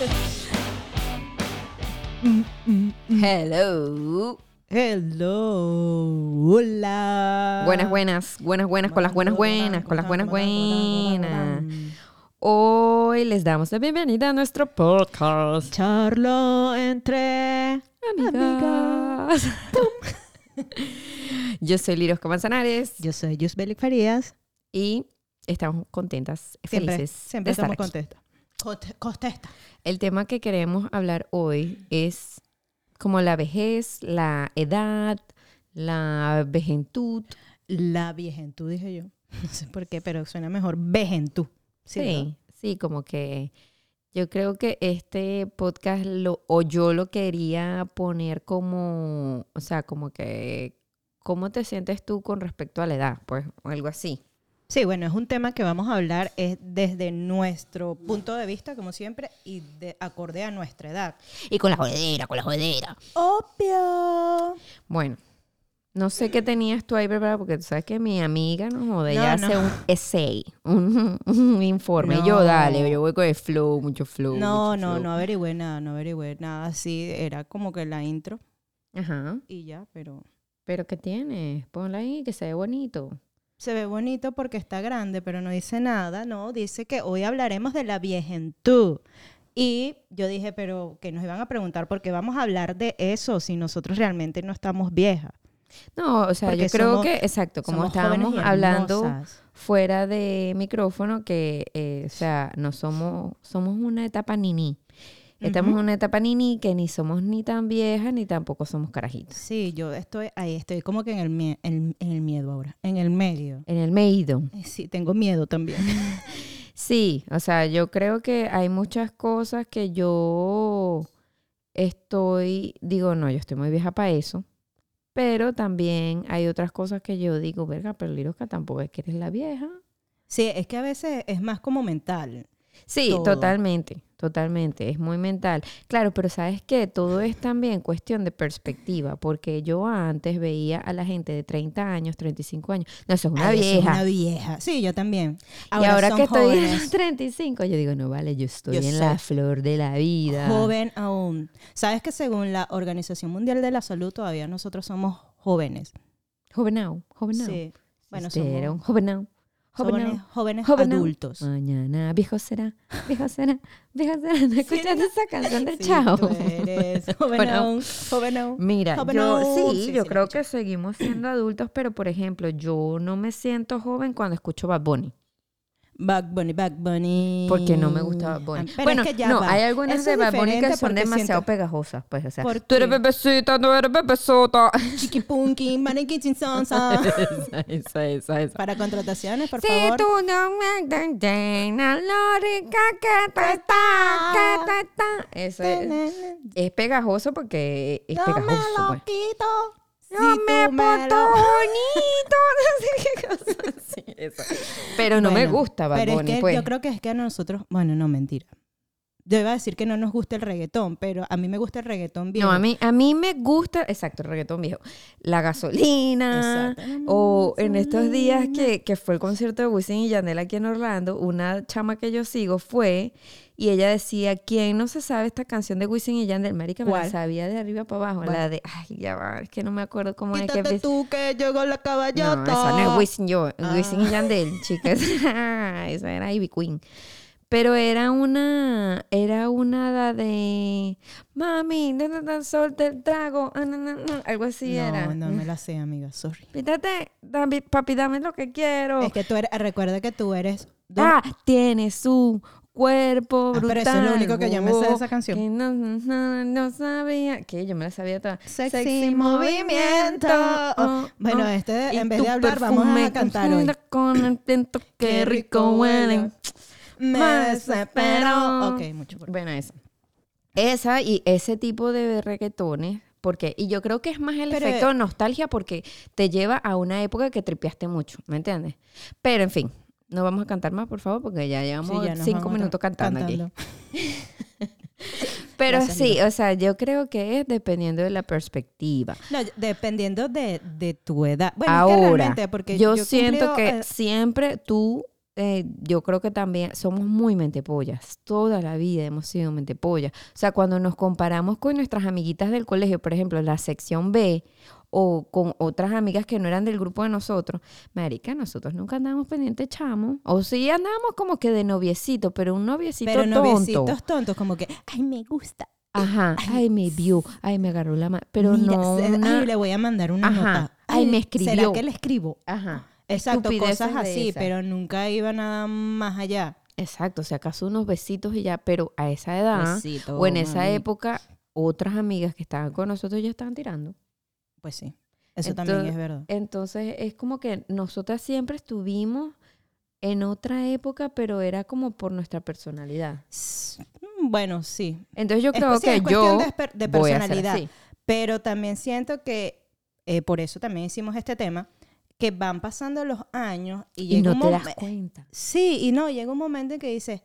Hello. Hello. Hola. Buenas, buenas, buenas, buenas, con las buenas, buenas, con las buenas, buenas. Hoy les damos la bienvenida a nuestro podcast. Charlo entre Amigas. Yo soy Liros Manzanares Yo soy Yusbelic Farías. y estamos contentas, Siempre, felices siempre estamos aquí. Contesta. El tema que queremos hablar hoy es como la vejez, la edad, la vejentud. La viejentud, dije yo. No sé por qué, pero suena mejor vejentud. Sí, ¿verdad? sí, como que yo creo que este podcast lo, o yo lo quería poner como, o sea, como que, ¿cómo te sientes tú con respecto a la edad? Pues, algo así. Sí, bueno, es un tema que vamos a hablar es desde nuestro punto de vista, como siempre, y de acorde a nuestra edad. Y con la jodera, con la jodera. Obvio. Bueno, no sé qué tenías tú ahí preparado, porque tú sabes que mi amiga nos jode, No, ella no. hace un essay, un, un informe. Y yo, dale, yo voy con el flow, mucho flow. No, mucho no, flow. no averigüé nada, no averigüé nada. así era como que la intro Ajá. y ya, pero Pero ¿qué tienes? Ponla ahí, que se ve bonito. Se ve bonito porque está grande, pero no dice nada, ¿no? Dice que hoy hablaremos de la viejentud. Y yo dije, pero que nos iban a preguntar por qué vamos a hablar de eso si nosotros realmente no estamos viejas. No, o sea, Porque yo creo somos- que, exacto, como estábamos hablando fuera de micrófono, que, eh, o sea, no somos, somos una etapa nini. Estamos en una etapa nini que ni somos ni tan viejas ni tampoco somos carajitos. Sí, yo estoy ahí, estoy como que en el, mie- en, en el miedo ahora, en el medio. En el medio. Eh, Sí, tengo miedo también. Sí, o sea, yo creo que hay muchas cosas que yo estoy, digo, no, yo estoy muy vieja para eso, pero también hay otras cosas que yo digo, verga, pero Lirosca tampoco es que eres la vieja. Sí, es que a veces es más como mental. Sí, Todo. totalmente, totalmente, es muy mental. Claro, pero sabes que todo es también cuestión de perspectiva, porque yo antes veía a la gente de 30 años, 35 años, no, eso es una Ay, eso es vieja. una vieja. Sí, yo también. y ahora que estoy en jóvenes. los 35, yo digo, no vale, yo estoy Yo en la flor de la vida. Joven aún. ¿Sabes que según la Organización Mundial de la Salud todavía nosotros somos jóvenes? Jovenao, jovenao. Sí. Bueno, Este somos un jovenao, jóvenes, jóvenes adultos. Mañana viejo será, viejo será, viejo será. ¿No escuchaste esa canción de Sí, Chao? tú eres joven aún, joven aún. Mira, Joven yo sí, Sí, yo sí, creo que seguimos siendo adultos, pero por ejemplo, yo no me siento joven cuando escucho Bad Bunny, Back Bunny, Back Bunny. porque no me gusta Bad Bunny. Ah, pero bueno, es que ya no, va. hay algunas Eso de Bad Bunny que son demasiado siento- pegajosas, pues, o sea, ¿Por tú eres bebecita, no eres bebesota. Chiqui Punky, Maniquí Sin Sonsa. esa, esa, esa, esa. Para contrataciones, por Si favor. tú no me entiendes lo rica que tú estás, que tú estás. Eso es, es pegajoso porque es No me pegajoso. lo pues. quito. No si me porto bonito. No sé qué cosa. Sí, eso. Pero no me Bueno, gusta Bad Pero Bunny, es que pues. yo creo que es que a nosotros, bueno, no, mentira. Yo iba a decir que no nos gusta el reggaetón, pero a mí me gusta el reggaetón viejo. No, a mí, a mí me gusta, exacto, el reggaetón viejo. La gasolina. Exacto. O en estos días que, que fue el concierto de Wisin y Yandel aquí en Orlando, una chama que yo sigo fue y ella decía, ¿quién no se sabe esta canción de Wisin y Yandel? Marica, me la sabía de arriba para abajo. ¿Cuál? La de, ay, ya va, es que no me acuerdo cómo es que Quítate tú que llegó la caballota. No, esa no es Wisin, yo, Wisin y Ah. Yandel, chicas. esa era Ivy Queen. Pero era una, era una de, mami, no, no, no, solta el trago, ah, no, no, no", algo así no, era. no me la sé, amiga, sorry. Pítate, papi, dame lo que quiero. Es que tú eres, recuerda que tú eres... Ah, tiene su cuerpo Ah, brutal. pero eso es lo único que yo me sé de esa canción. Que no, no, no sabía. Que yo me la sabía toda. Sexy movimiento. oh, Bueno, oh. este, en vez de hablar, vamos a cantar hoy. Con el viento, qué rico huelen. Me desespero. espero. Ok, mucho por Bueno, esa. Esa y ese tipo de reggaetones. Porque, y yo creo que es más el Pero- efecto de nostalgia porque te lleva a una época que tripeaste mucho, ¿me entiendes? Pero en fin, no vamos a cantar más, por favor, porque ya llevamos Sí, ya nos cinco minutos cantando, aquí. Pero Gracias, sí, o sea, yo creo que es dependiendo de la perspectiva. No, dependiendo de, de tu edad. Bueno, es que Ahora, realmente, porque yo, he siento cumplido, que eh, siempre tú eh, yo creo que también somos muy mentepollas. Toda la vida hemos sido mentepollas. O sea, cuando nos comparamos con nuestras amiguitas del colegio, por ejemplo, la sección B, o con otras amigas que no eran del grupo de nosotros, marica, nosotros nunca andábamos pendiente chamo. O sí andábamos como que de noviecito, pero un noviecito Pero tonto. noviecitos tontos, como que, ay, me gusta. Ajá, ay, me vio, ay, me agarró la mano. Pero Mira, no una- ay, le voy a mandar una Ajá. nota. Ay, me ¿Será escribió. que le escribo? Ajá. Exacto, cosas así, pero nunca iba nada más allá. Exacto, si acaso unos besitos y ya, pero a esa edad Besito, o en esa época, otras amigas que estaban con nosotros ya estaban tirando. Pues sí, eso también Entonces- es verdad. Entonces es como que nosotras siempre estuvimos en otra época, pero era como por nuestra personalidad. Bueno, sí. Entonces yo Es- creo sí, es que cuestión yo de, de voy a ser personalidad. así. Pero también siento que, eh, por eso también hicimos este tema, que van pasando los años y, Y llega no un te das cuenta. Sí, y no, llega un momento en que dices,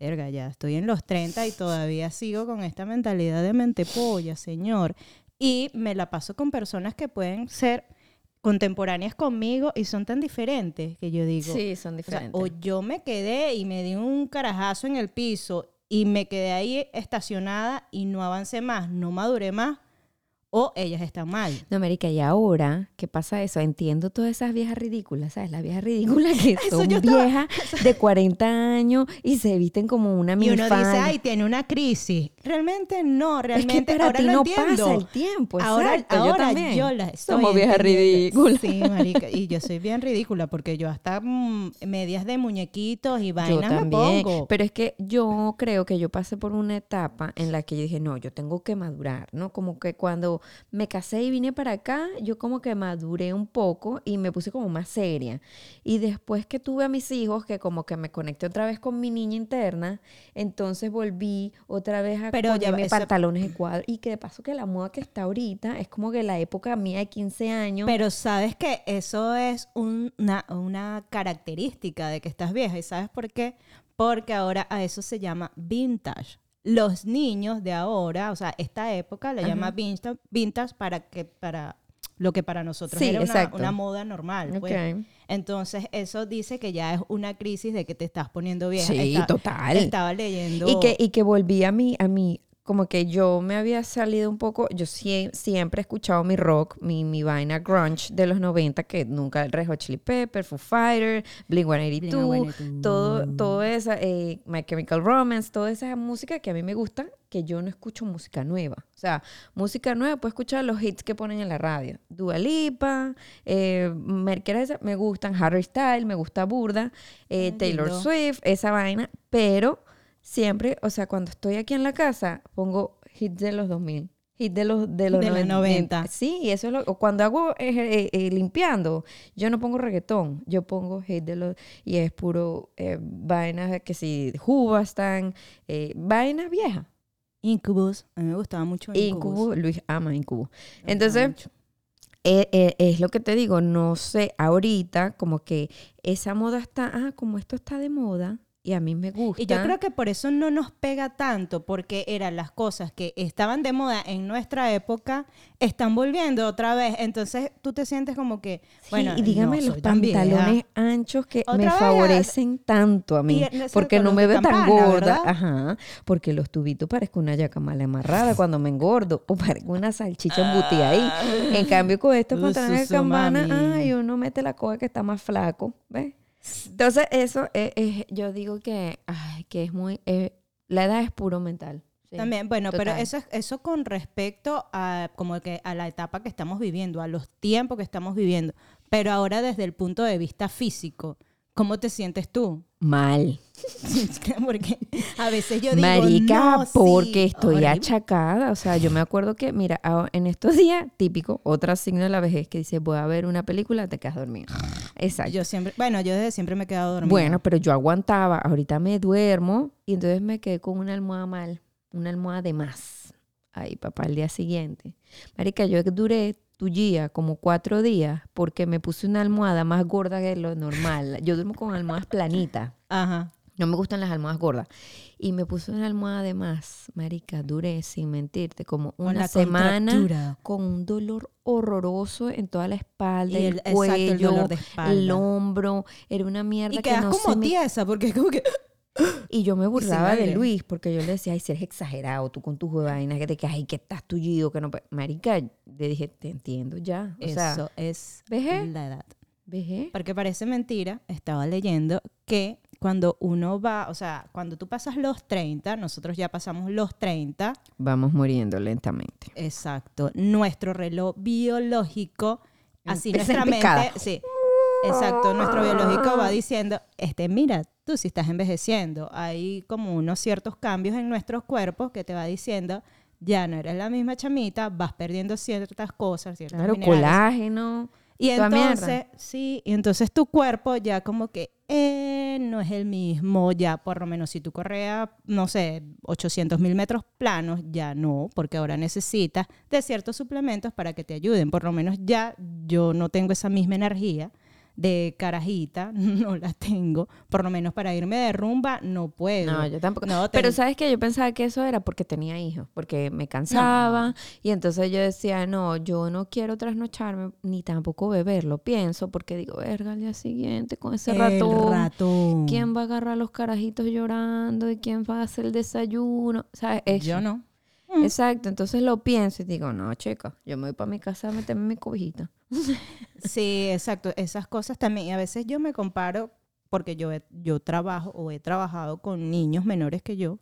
verga, ya estoy en los 30 y todavía sigo con esta mentalidad de mente polla, señor. Y me la paso con personas que pueden ser contemporáneas conmigo y son tan diferentes que yo digo, Sí, son o, sea, diferentes. o yo me quedé y me di un carajazo en el piso y me quedé ahí estacionada y no avancé más, no maduré más, o ellas están mal. No, América, y ahora, ¿qué pasa eso? Entiendo todas esas viejas ridículas, ¿sabes? Las viejas ridículas que son yo estaba- viejas de 40 años y se visten como una Y mini uno dice, ay, tiene una crisis. Realmente no, es realmente que para ahora ti lo no entiendo. pasa el tiempo, ahora exacto, yo ahora también. yo la estoy Somos viejas ridículas. Sí, marica, y yo soy bien ridícula porque yo hasta mm, medias de muñequitos y Yo vainas me también. pongo. Pero es que yo creo que yo pasé por una etapa en la que yo dije, no, yo tengo que madurar, ¿no? Como que cuando me casé y vine para acá, yo como que maduré un poco y me puse como más seria. Y después que tuve a mis hijos, que como que me conecté otra vez con mi niña interna, entonces volví otra vez a Pero ponerme pantalones de cuadro. Y que de paso que la moda que está ahorita es como que la época mía de 15 años. Pero sabes que eso es un- una, una característica de que estás vieja. ¿Y sabes por qué? Porque ahora a eso se llama vintage. Los niños de ahora, o sea, esta época la llama Ajá. vintage, vintage para que para lo que para nosotros Sí, era una, moda normal. pues. Entonces, eso dice que ya es una crisis de que te estás poniendo vieja. Sí, total. Estaba leyendo. Y que, y que volví a mí, a mí, como que yo me había salido un poco, yo sie- siempre he escuchado mi rock, mi, mi vaina grunge de los 90, que nunca, Red Hot Chili Pepper, Foo Fighter, Blink-182, todo, todo esa, eh, My Chemical Romance, toda esa música que a mí me gusta, que yo no escucho música nueva. O sea, música nueva, puedo escuchar los hits que ponen en la radio. Dua Lipa, eh, esa, me gustan, Harry Styles, me gusta Burda, eh, Taylor. Swift, esa vaina, pero siempre, o sea, cuando estoy aquí en la casa, pongo hits de los 2000. Hits de los, de los, De los 90. 90. Sí, y eso es lo... o Cuando hago eh, eh, eh, limpiando, yo no pongo reggaetón, yo pongo hits de los... Y es puro eh, vainas que si Hubastan, eh, vainas viejas. Incubus. A mí me gustaba mucho Incubus. Incubus, Luis ama Incubus. Entonces, eh, eh, es lo que te digo, no sé, ahorita como que esa moda está, ah, como esto está de moda y a mí me gusta. Y yo creo que por eso no nos pega tanto, porque eran las cosas que estaban de moda en nuestra época, están volviendo otra vez. Entonces tú te sientes como que, Sí, bueno, y dígame no los pantalones anchos que me vez, favorecen tanto a mí, y, porque no me veo tan gorda, ¿verdad? ajá, porque los tubitos parezco una yaca mal amarrada cuando me engordo, o parezco una salchicha embutida ahí. En cambio, con estos pantalones de campana, ay, uno mete la coja que está más flaco, ¿ves? Entonces, eso es, es- yo digo que, ay, que es muy, eh, la edad es puro mental. sí. También, bueno, pero eso es eso con respecto a como que a la etapa que estamos viviendo, a los tiempos que estamos viviendo. Pero ahora desde el punto de vista físico, ¿cómo te sientes tú? Mal. Porque a veces yo digo, Marica, no, sí, porque estoy horrible. achacada. O sea, yo me acuerdo que, mira, en estos días, típico, otro signo de la vejez que dice, voy a ver una película, te quedas dormido. Exacto. Yo siempre, bueno, yo desde siempre me he quedado dormida. bueno, pero yo aguantaba. Ahorita me duermo y entonces me quedé con una almohada mal, una almohada de más. Ay, papá, el día siguiente. Marica, yo duré como cuatro días porque me puse una almohada más gorda que lo normal. Yo duermo con almohadas planitas. Ajá. No me gustan las almohadas gordas. Y me puse una almohada de más, marica, duré, sin mentirte, como una la semana con un dolor horroroso en toda la espalda, Y el, el- exacto, cuello, el dolor de el espalda. hombro. Era una mierda Y que no como se me... tiesa, porque es como que... Y yo me burlaba de. Luis, porque yo le decía, ay, si eres exagerado, tú con tus vainas, que te quedas ahí, que estás tullido, que no... puedes". Marica, le dije, te entiendo ya. O sea, Eso es la edad. Porque parece mentira, estaba leyendo que cuando uno va, o sea, cuando tú pasas los 30, nosotros ya pasamos los 30, Vamos muriendo lentamente. exacto, nuestro reloj biológico, así Empieza nuestra mente, sí, exacto, nuestro biológico va diciendo, este, mira, tú si estás envejeciendo, hay como unos ciertos cambios en nuestros cuerpos que te va diciendo, ya no eres la misma chamita, vas perdiendo ciertas cosas, ciertos Claro, minerales. colágeno. Y mierda. entonces, sí, y entonces tu cuerpo ya como que eh, no es el mismo, ya por lo menos si tú correas, no sé, 800 mil metros planos, ya no, porque ahora necesitas de ciertos suplementos para que te ayuden. Por lo menos ya yo no tengo esa misma energía de carajita, no la tengo. Por lo menos para irme de rumba no puedo. No, yo tampoco. No, Pero ten- sabes que yo pensaba que eso era porque tenía hijos, porque me cansaba y entonces yo decía, no, yo no quiero trasnocharme ni tampoco beber, lo pienso porque digo, verga, al día siguiente con ese ratón, ratón. ¿quién va a agarrar a los carajitos llorando y quién va a hacer el desayuno? ¿Sabes? Eso. Yo no. Exacto, entonces lo pienso y digo, no, chica, yo me voy para mi casa a meterme mi cobijita. Sí, exacto. Esas cosas también. Y a veces yo me comparo, porque yo, he- yo trabajo o he trabajado con niños menores que yo,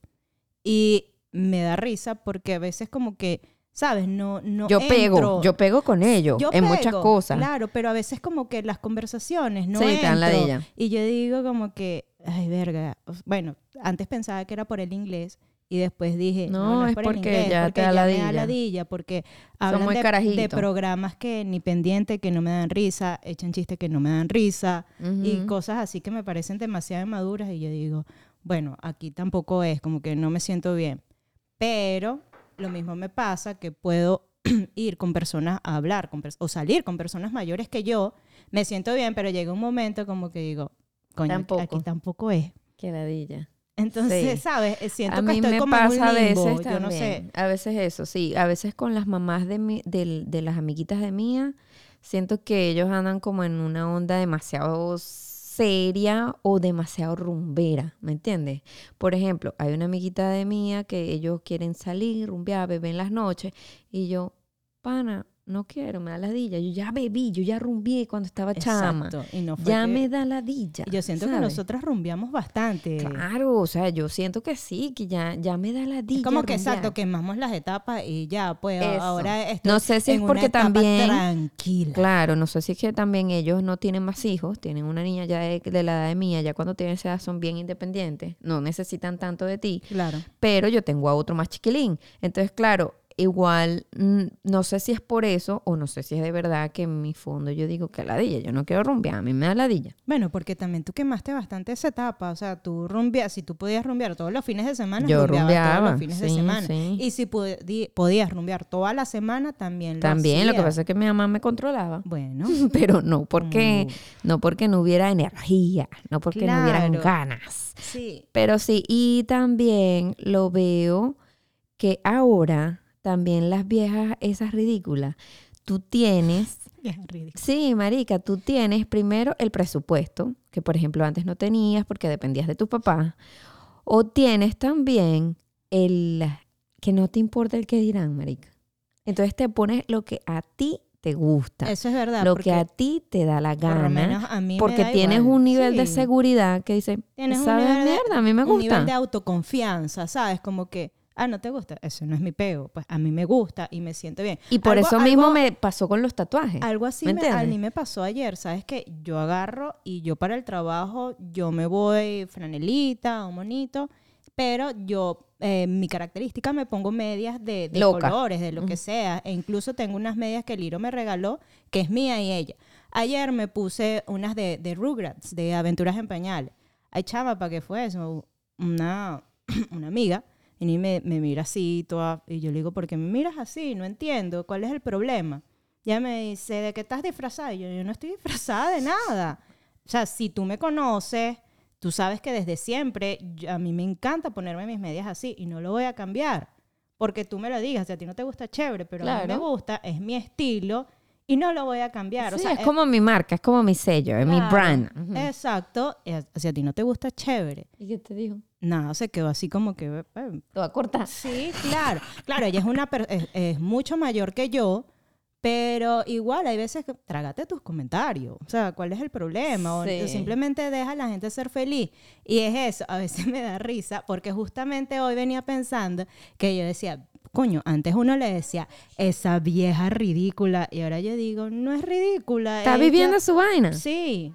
y me da risa porque a veces como que, ¿sabes? No, no yo pego, yo pego con ellos Yo en muchas cosas. Claro, pero a veces como que las conversaciones no Sí, te dan entro. ladilla. Y yo digo como que, ay, verga. Bueno, antes pensaba que era por el inglés y después dije, no, No, no, es es porque inglés, ya porque te da me ladilla. da ladilla, porque hablan de, programas que ni pendiente, que no me dan risa, echan chistes que no me dan risa y cosas así que me parecen demasiado maduras y yo digo, bueno, aquí tampoco es, como que no me siento bien. Pero lo mismo me pasa que puedo ir con personas a hablar con o salir con personas mayores que yo, me siento bien, pero llega un momento como que digo, coño, aquí- Tampoco. aquí tampoco es. Qué ladilla. Entonces, Sí. ¿sabes? Eh, Siento a que mí estoy me como en pasa un a veces yo también. no sé. A veces eso, sí. A veces con las mamás de, mi, del- de las amiguitas de mía, siento que ellos andan como en una onda demasiado seria o demasiado rumbera, ¿me entiendes? Por ejemplo, hay una amiguita de mía que ellos quieren salir, rumbear, beber en las noches y yo, pana, no quiero, me da ladilla. Yo ya bebí, yo ya rumbié cuando estaba chama. Exacto. Y no fue Ya que- me da ladilla. yo siento que nosotras rumbeamos bastante. Claro, o sea, yo siento que sí, que ya, ya me da ladilla. Es como que exacto, quemamos las etapas y ya, pues Eso. ahora estoy No sé si en es porque también- tranquila. Claro, no sé si es que también ellos no tienen más hijos, tienen una niña ya de, de la edad de mía, ya cuando tienen esa edad son bien independientes, no necesitan tanto de ti, Claro. pero yo tengo a otro más chiquilín. Entonces, claro, igual, mm, no sé si es por eso o no sé si es de verdad que en mi fondo yo digo que ladilla, yo no quiero rumbear, a mí me da ladilla. Bueno, porque también tú quemaste bastante esa etapa, o sea, tú rumbeas, si tú podías rumbear todos los fines de semana, Yo rumbeaba, todos los fines de semana. sí. Y si podías rumbear toda la semana, también lo También, lo que pasa es que mi mamá me controlaba. Bueno, Pero no porque, Mm. no porque no hubiera energía, no porque no hubieran ganas. sí. Pero sí, y también lo veo que ahora también las viejas, esas ridículas, tú tienes, Es sí, marica, tú tienes primero el presupuesto, que por ejemplo antes no tenías porque dependías de tu papá, o tienes también el que no te importa el que dirán, marica. Entonces te pones lo que a ti te gusta, Eso es verdad. lo que a ti te da la por lo gana. menos a mí me Porque da tienes igual. un nivel de seguridad que dice, Tienes un ¿sabes nivel de- mierda? A mí me un nivel gusta. de autoconfianza, ¿sabes? Como que, ah, no te gusta, eso no es mi peo, pues a mí me gusta y me siento bien. Y por Algo- eso mismo algo- me pasó con los tatuajes. Algo así ¿Me me- a mí me pasó ayer, ¿sabes? Que yo agarro y yo para el trabajo, yo me voy franelita o monito, pero yo, eh, mi característica, me pongo medias de, colores, de lo que sea. E incluso tengo unas medias que Liro me regaló, que es mía y ella. Ayer me puse unas de, de Rugrats, de Aventuras en Pañales. Ay, chama, ¿para qué fue eso? Una, una amiga y ni me, me mira así, toda, y yo le digo, ¿por qué me miras así? No entiendo, ¿cuál es el problema? Ya me dice, ¿de qué estás disfrazada? Y yo, yo no estoy disfrazada de nada. O sea, si tú me conoces, tú sabes que desde siempre yo- a mí me encanta ponerme mis medias así y no lo voy a cambiar. Porque tú me lo digas, si a ti no te gusta, chévere, pero a mí me Claro. gusta, es mi estilo y no lo voy a cambiar. o Sí, sea, es como mi marca, es como mi sello, es mi brand. Ujú. Exacto. eh, Si a ti no te gusta, chévere. ¿Y qué te dijo? Nada, se quedó así como que... eh, Te va a cortar. Sí, claro. Claro, ella es una per- es, es mucho mayor que yo, pero igual hay veces que trágate tus comentarios. O sea, ¿cuál es el problema? O Sí. simplemente deja a la gente ser feliz. Y es eso, a veces me da risa porque justamente hoy venía pensando que yo decía, coño, antes uno le decía, esa vieja ridícula, y ahora yo digo, no es ridícula. Está ella- viviendo su vaina. Sí.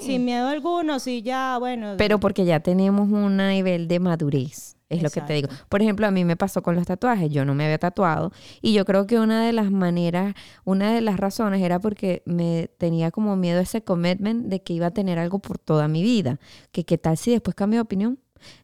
Sin miedo alguno, sí, ya, bueno. Pero porque ya tenemos un nivel de madurez. Es lo que te digo. Por ejemplo, a mí me pasó con los tatuajes. Yo no me había tatuado. Y yo creo que una de las maneras, una de las razones era porque me tenía como miedo ese commitment de que iba a tener algo por toda mi vida. Que qué tal si después cambio de opinión.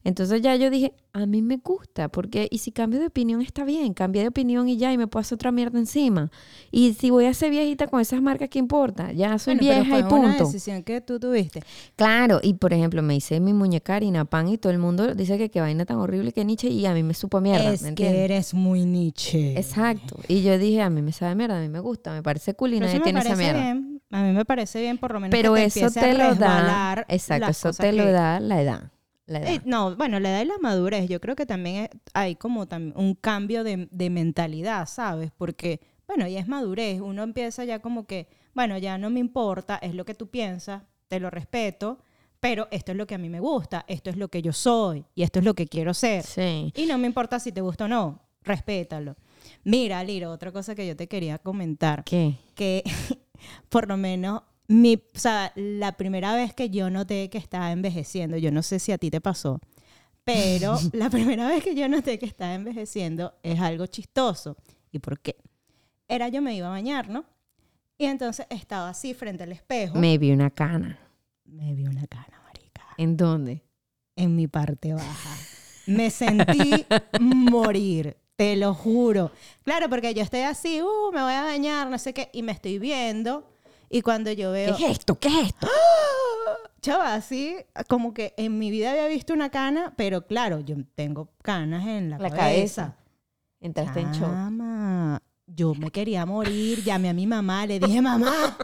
Entonces ya yo dije, a mí me gusta, porque y si cambio de opinión está bien, cambié de opinión y ya, y me puedo hacer otra mierda encima. Y si voy a ser viejita con esas marcas, ¿qué importa? Ya soy Bueno, pero vieja y fue una punto. decisión que tú tuviste. Claro, y por ejemplo, me hice mi muñeca harina pan y todo el mundo dice que qué vaina tan horrible que Nietzsche y a mí me supo mierda, es ¿me que eres muy Nietzsche. Exacto. Y yo dije, a mí me sabe mierda, a mí me gusta, me parece cool y nadie tiene esa parece mierda. bien. A mí me parece bien por lo menos Pero que te eso a te lo da, exacto, eso te lo que- da la edad. La edad. Eh, no, bueno, la edad y la madurez. Yo creo que también hay como un cambio de, de mentalidad, ¿sabes? Porque, bueno, ya es madurez. Uno empieza ya como que, bueno, ya no me importa, es lo que tú piensas, te lo respeto, pero esto es lo que a mí me gusta, esto es lo que yo soy y esto es lo que quiero ser. Sí. Y no me importa si te gusta o no, respétalo. Mira, Liro, otra cosa que yo te quería comentar, ¿Qué? que por lo menos mi, o sea, la primera vez que yo noté que estaba envejeciendo, yo no sé si a ti te pasó, pero la primera vez que yo noté que estaba envejeciendo es algo chistoso. ¿Y por qué? Era yo me iba a bañar, ¿no? Y entonces estaba así frente al espejo. Me vi una cana. me vi una cana, marica ¿En dónde? en mi parte baja. Me sentí morir, te lo juro. Claro, porque yo estoy así, uh, me voy a bañar, no sé qué, y me estoy viendo. Y cuando yo ¿Qué veo, es esto? ¿Qué es esto? chava, así, como que en mi vida había visto una cana, pero claro, yo tengo canas en la, La cabeza. cabeza. Entraste en shock. Chama, yo me quería morir, llamé a mi mamá, le dije, mamá,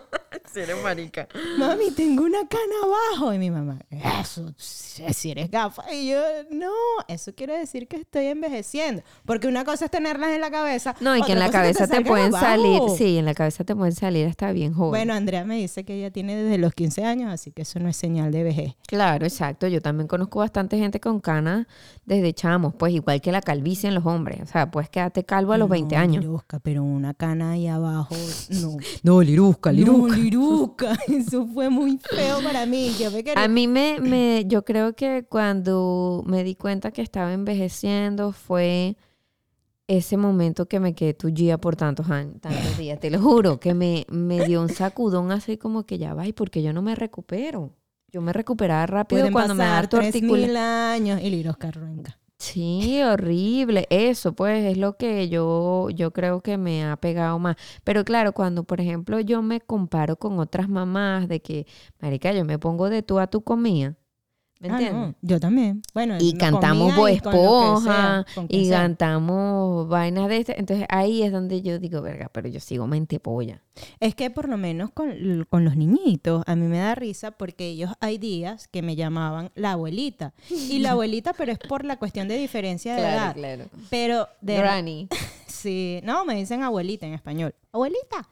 Si eres marica. mami, tengo una cana abajo. Y mi mamá, eso, si eres gafa. Y yo, no, eso quiere decir que estoy envejeciendo. Porque una cosa es tenerlas en la cabeza. No, y que en la cabeza te pueden abajo. salir, sí, en la cabeza te pueden salir hasta bien joven. Bueno, Andrea me dice que ella tiene desde los 15 años, así que eso no es señal de vejez. Claro, exacto. Yo también conozco bastante gente con canas desde chamos, pues igual que la calvicie en los hombres. O sea, puedes quedarte calvo a los 20 No, años. Lirusca, pero una cana ahí abajo, no. No, lirusca, No, Lirusca. Eso fue muy feo para mí. Yo me quería... A mí me, me, yo creo que cuando me di cuenta que estaba envejeciendo fue ese momento que me quedé tuya por tantos años, tantos días, te lo juro, que me, me dio un sacudón así como que ya va, ¿y por qué yo no me recupero? Yo me recuperaba rápido Pueden cuando me da pasar tortícolis. 3000 años y Lirusca ruenca. Sí, horrible. Eso, pues, es lo que yo, yo creo que me ha pegado más. Pero claro, cuando, por ejemplo, yo me comparo con otras mamás de que, marica, yo me pongo de tú a tu comida. ¿Me Ah, entiendes? no, yo también. Bueno, Y cantamos y que Esponja sea, y cantamos vainas de este. Entonces ahí es donde yo digo, verga, pero yo sigo mente polla. Es que por lo menos con, con los niñitos, a mí me da risa porque ellos hay días que me llamaban la abuelita. Y la abuelita, pero es por la cuestión de diferencia de edad. claro. Pero de Granny. Sí, no, me dicen abuelita en español. Abuelita.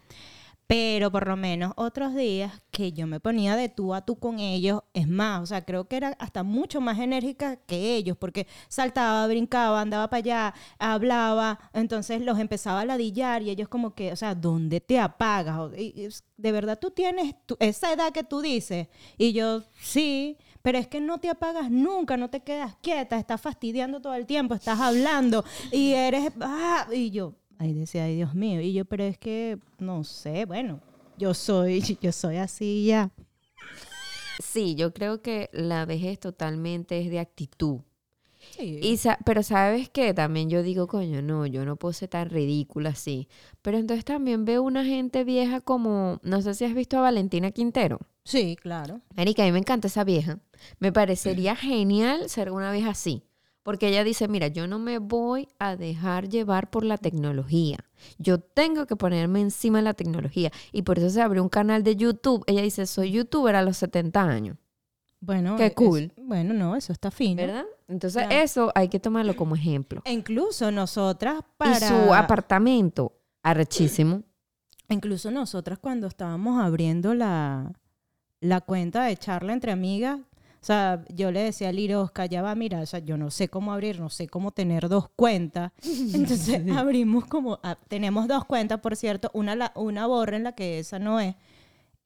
Pero por lo menos otros días que yo me ponía de tú a tú con ellos, es más, o sea, creo que era hasta mucho más enérgica que ellos, porque saltaba, brincaba, andaba para allá, hablaba, entonces los empezaba a ladillar y ellos como que, o sea, ¿dónde te apagas? De verdad tú tienes esa edad que tú dices. Y yo, sí, pero es que no te apagas nunca, no te quedas quieta, estás fastidiando todo el tiempo, estás hablando y eres, ah, y yo, Ay, decía, ay, Dios mío. Y yo, pero es que, no sé, bueno, yo soy, yo soy así ya. Sí, yo creo que la vejez totalmente es de actitud. Sí. Y sa- pero sabes qué, también yo digo, coño, no, yo no puedo ser tan ridícula así. Pero entonces también veo una gente vieja como, no sé si has visto a Valentina Quintero. Sí, claro. Erika, a mí me encanta esa vieja. Me parecería genial ser una vieja así. Porque ella dice, mira, yo no me voy a dejar llevar por la tecnología. Yo tengo que ponerme encima de la tecnología. Y por eso se abrió un canal de YouTube. Ella dice, soy youtuber a los 70 años. Bueno, Qué es- cool. bueno, no, eso está fino. ¿Verdad? Entonces Claro. eso hay que tomarlo como ejemplo. E incluso nosotras para... Y su apartamento, arrechísimo. Incluso nosotras cuando estábamos abriendo la, la cuenta de charla entre amigas, o sea, yo le decía a Lirosca, ya va, mira, o sea, yo no sé cómo abrir, no sé cómo tener dos cuentas. Entonces abrimos como, ah, tenemos dos cuentas, por cierto, una, la- una borra en la que esa no es.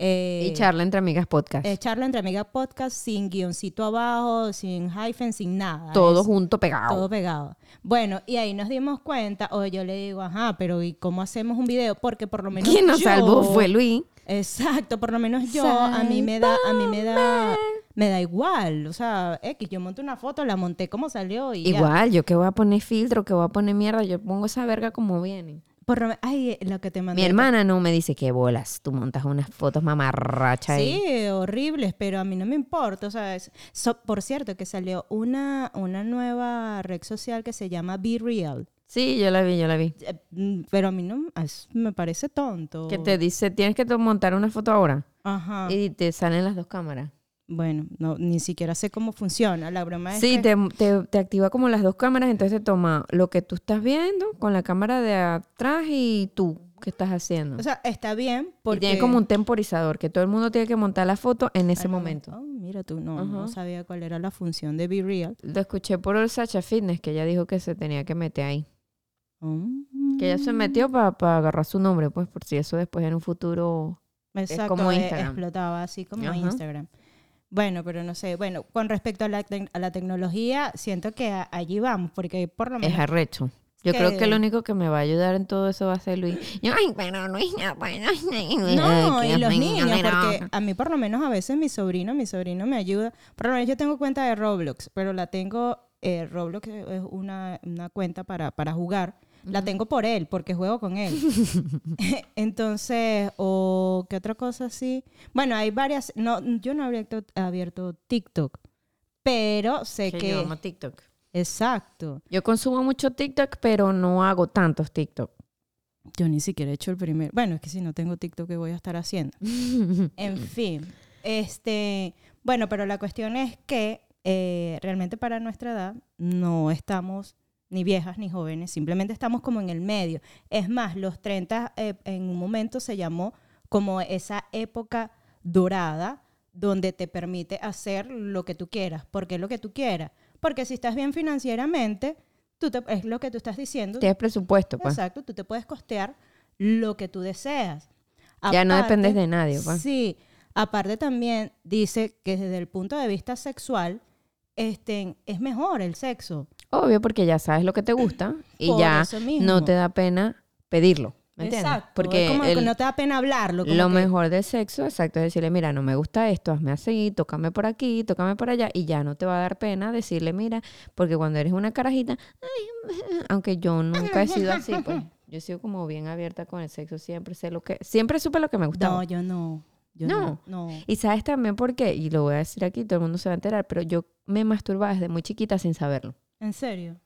Eh, y charla entre amigas podcast. es charla entre amigas podcast sin guioncito abajo, sin hyphen, sin nada. todo Es- junto pegado. todo pegado. Bueno, y ahí nos dimos cuenta, o yo le digo, ajá, pero ¿y cómo hacemos un video? Porque por lo menos Quien nos yo- salvó fue Luis. Exacto, por lo menos yo, a mí me da, a mí me da, me da igual. O sea, X, yo monté una foto, la monté como salió y ya. Igual, yo que voy a poner filtro, que voy a poner mierda, yo pongo esa verga como viene. Por ay, lo que te mandé. Mi hermana no me dice que bolas, tú montas unas fotos mamarracha ahí. Sí, horribles, pero a mí no me importa. O sea, es- so- por cierto, que salió una, una nueva red social que se llama Be Real. Sí, yo la vi, yo la vi. Eh, mm, Pero a mí no me parece tonto. Que te dice, tienes que montar una foto ahora. Ajá. Y te salen las dos cámaras. Bueno, no, ni siquiera sé cómo funciona. La broma es Sí, que... te, te- te activa como las dos cámaras, entonces te toma lo que tú estás viendo con la cámara de atrás y tú qué estás haciendo. O sea, está bien porque... Y tiene como un temporizador, que todo el mundo tiene que montar la foto en ese momento. Oh, mira tú, no, no Ajá. sabía cuál era la función de Be Real. Lo escuché por el Sacha Fitness, que ella dijo que se tenía que meter ahí. Mm. Que ella se metió para agarrar su nombre, pues, por si eso después en un futuro... Exacto, como eh, Instagram. explotaba así como Ajá. Instagram. Bueno, pero no sé. Bueno, con respecto a la, a la tecnología, siento que a- allí vamos, porque por lo Es menos... arrecho. Yo creo que lo único que me va a ayudar en todo eso va a ser Luis. Yo, ay, pero Luis, no, bueno, No, que y los niños, porque a mí por lo menos a veces mi sobrino, mi sobrino me ayuda. Por lo menos yo tengo cuenta de Roblox, pero la tengo, eh, Roblox es una, una cuenta para, para jugar. La tengo por él, porque juego con él. Entonces, o qué otra cosa así. Bueno, hay varias, no, yo no he abierto, abierto TikTok, pero sé Que que... yo amo TikTok. Exacto. Yo consumo mucho TikTok, pero no hago tantos TikTok. Yo ni siquiera he hecho el primer. Bueno, es que si no tengo TikTok, ¿qué voy a estar haciendo? En fin, este, bueno, pero la cuestión es que eh, realmente para nuestra edad no estamos ni viejas ni jóvenes, simplemente estamos como en el medio. Es más, los 30 eh, en un momento se llamó como esa época dorada donde te permite hacer lo que tú quieras. ¿Por qué lo que tú quieras? Porque si estás bien financieramente, tú te- es lo que tú estás diciendo. Tienes presupuesto, pues. Exacto, tú te puedes costear lo que tú deseas. Ya no dependes de nadie, pues. Sí, aparte también dice que desde el punto de vista sexual, este, es mejor el sexo. Obvio, porque ya sabes lo que te gusta y Por ya no te da pena pedirlo. ¿Me entiendes? Exacto. Porque es como que no te da pena hablarlo. como lo que- mejor del sexo, exacto, es decirle, mira, no me gusta esto, hazme así, tócame por aquí, tócame por allá, y ya no te va a dar pena decirle, mira, porque cuando eres una carajita, ay, aunque yo nunca he sido así, pues, yo he sido como bien abierta con el sexo, siempre sé lo que, siempre supe lo que me gustaba. No, yo no. Yo No. no. no. Y sabes también por qué, y lo voy a decir aquí, todo el mundo se va a enterar, pero yo me masturbaba desde muy chiquita sin saberlo. En serio.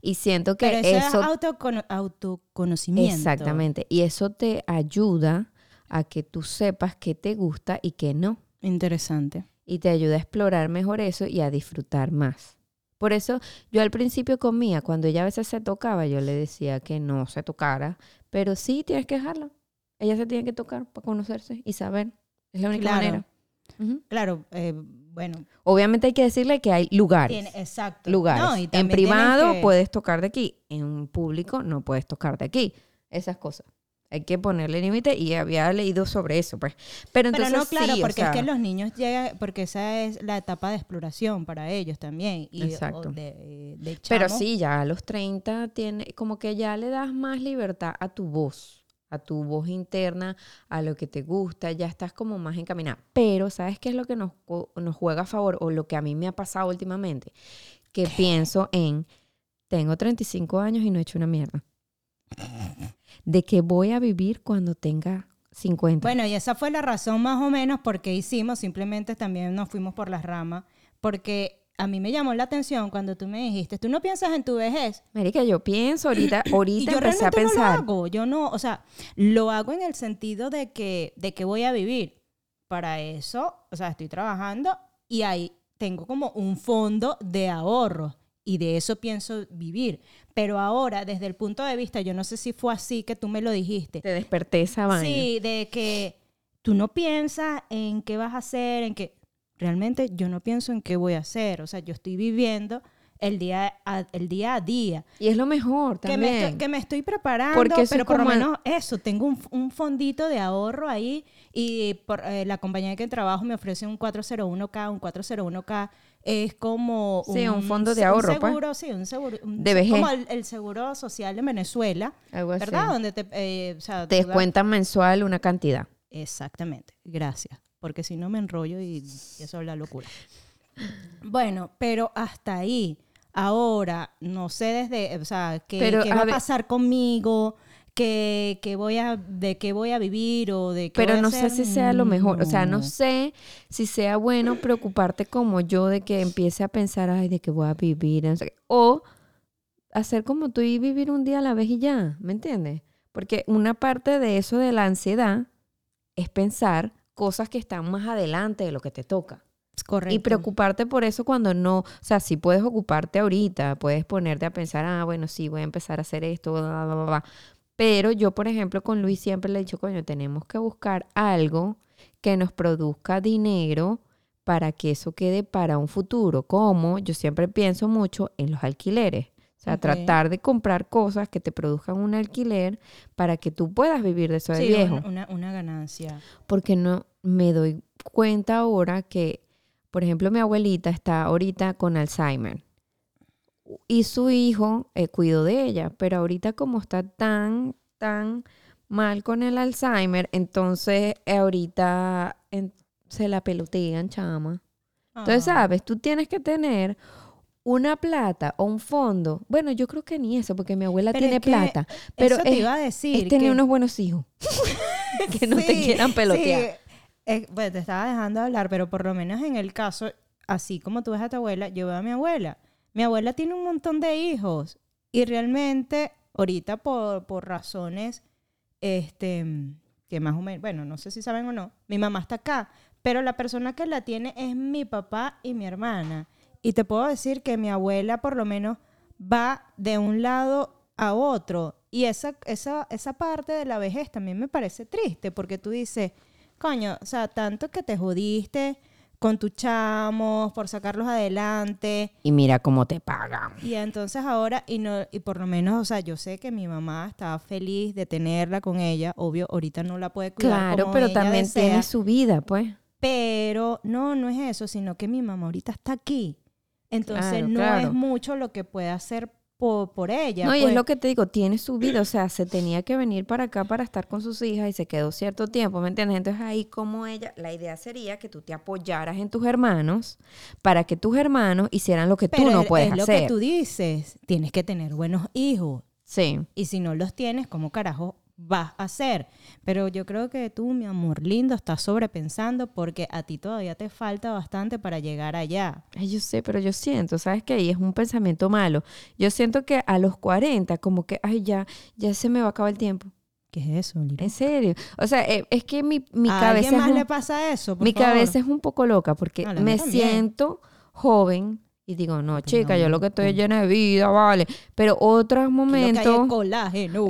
Y siento que Pero eso, eso es autocono- autoconocimiento. Exactamente. Y eso te ayuda a que tú sepas qué te gusta y qué no. Interesante. Y te ayuda a explorar mejor eso y a disfrutar más. Por eso yo al principio comía, cuando ella a veces se tocaba, yo le decía que no se tocara, pero sí tienes que dejarla. Ella se tiene que tocar para conocerse y saber. Es la única Claro. manera. Claro, eh, bueno. Obviamente hay que decirle que hay lugares. Tiene, exacto. lugares. No, y en privado que- puedes tocar de aquí, en público no puedes tocar de aquí. Esas cosas. Hay que ponerle límite y había leído sobre eso, pues. Pero Pero entonces no, claro, sí, o porque es que los niños llegan, porque esa es la etapa de exploración para ellos también. Y, Exacto. de, de Pero sí, ya a los 30 tiene, como que ya le das más libertad a tu voz, a tu voz interna, a lo que te gusta, ya estás como más encaminada. Pero, ¿sabes qué es lo que nos, juega a favor o lo que a mí me ha pasado últimamente? Que pienso en, tengo 35 años y no he hecho una mierda. ¿De qué voy a vivir cuando tenga 50. Bueno, y esa fue la razón más o menos porque hicimos, simplemente también nos fuimos por las ramas, porque a mí me llamó la atención cuando tú me dijiste, tú no piensas en tu vejez. Marica, yo pienso ahorita, Y ahorita yo empecé a pensar. no lo hago, yo no, o sea, lo hago en el sentido de que, de que voy a vivir. Para eso, o sea, estoy trabajando y ahí tengo como un fondo de ahorro y de eso pienso vivir. Pero ahora, desde el punto de vista, yo no sé si fue así que tú me lo dijiste. Te desperté esa vaina. Sí, de que tú no piensas en qué vas a hacer, en qué... Realmente yo no pienso en qué voy a hacer. O sea, yo estoy viviendo el día a, el día, a día. Y es lo mejor Que también. me, estoy, que me estoy preparando, Porque pero por lo menos eso, tengo un, un fondito de ahorro ahí y por, eh, la compañía que trabajo me ofrece un 401k, un 401k es como Sí, un fondo de un ahorro, pues. seguro, sí, un seguro, un- De vejez. como el, el seguro social de Venezuela, Algo así. ¿verdad? Donde te, eh, o sea, Te descuentan mensual una cantidad. Exactamente, gracias. Porque si no me enrollo y eso es la locura. Bueno, pero hasta ahí. Ahora, no sé desde, o sea, qué, Pero, qué a va a ver- pasar conmigo, qué, qué voy a, de qué voy a vivir o de qué Pero voy a no sé hacer, si sea lo mejor. O sea, no no. sé si sea bueno preocuparte como yo de que empiece a pensar, ay, de que voy a vivir. sé qué. O hacer como tú y vivir un día a la vez y ya. ¿Me entiendes? Porque una parte de eso de la ansiedad es pensar cosas que están más adelante de lo que te toca. Correcto. Y preocuparte por eso cuando no, o sea, si puedes ocuparte ahorita, puedes ponerte a pensar, ah, bueno, sí, voy a empezar a hacer esto, bla, bla, bla, bla. Pero yo, por ejemplo, con Luis siempre le he dicho, coño, tenemos que buscar algo que nos produzca dinero para que eso quede para un futuro. Como yo siempre pienso mucho en los alquileres. O sea, tratar de comprar cosas que te produzcan un alquiler para que tú puedas vivir de eso de Sí, viejo un- una, una ganancia. porque no me doy cuenta ahora que, por ejemplo, mi abuelita está ahorita con Alzheimer y su hijo eh, cuidó de ella, pero ahorita como está tan, tan mal con el Alzheimer, entonces ahorita en- se la pelotean, chama. Entonces, Ah. sabes, tú tienes que tener una plata o un fondo. Bueno, yo creo que ni eso, porque mi abuela Pero tiene es que plata, pero eso te es, iba a decir. es tener que- unos buenos hijos que no te quieran pelotear. sí. Bueno, te estaba dejando hablar, pero por lo menos en el caso, así como tú ves a tu abuela, yo veo a mi abuela. Mi abuela tiene un montón de hijos y realmente ahorita por, por razones, este, que más o menos, bueno, no sé si saben o no, mi mamá está acá, pero la persona que la tiene es mi papá y mi hermana. Y te puedo decir que mi abuela por lo menos va de un lado a otro. Y esa, esa, esa parte de la vejez también me parece triste, porque tú dices, coño, o sea, tanto que te jodiste con tus chamos por sacarlos adelante. Y mira cómo te pagan. Y entonces ahora, y, no, y por lo menos, o sea, yo sé que mi mamá estaba feliz de tenerla con ella. Obvio, ahorita no la puede cuidar. Claro, como pero ella también desea. tiene su vida, pues. Pero no, no es eso, sino que mi mamá ahorita está aquí. Entonces Claro, no claro. es mucho lo que puede hacer por, por ella. no, y pues. es lo que te digo, tiene su vida, o sea, se tenía que venir para acá para estar con sus hijas y se quedó cierto tiempo, ¿me entiendes? Entonces ahí como ella, la idea sería que tú te apoyaras en tus hermanos para que tus hermanos hicieran lo que Pero tú no es- puedes es lo hacer. que tú dices, tienes que tener buenos hijos. Sí. Y si no los tienes, ¿cómo carajo vas a hacer? Pero yo creo que tú, mi amor lindo, estás sobrepensando porque a ti todavía te falta bastante para llegar allá. Ay, yo sé, pero yo siento, ¿sabes qué? Y es un pensamiento malo. Yo siento que a los 40, como que, ay, ya, ya se me va a acabar el tiempo. ¿Qué es eso, Lira? En serio. O sea, eh, es que mi, mi ¿A cabeza es más un- le pasa eso? por mi favor? cabeza es un poco loca porque No, me también. siento joven y digo, no, chica, no, yo lo que estoy no. es llena de vida, vale. Pero otros Aquí Lo que hay es momentos, colágeno.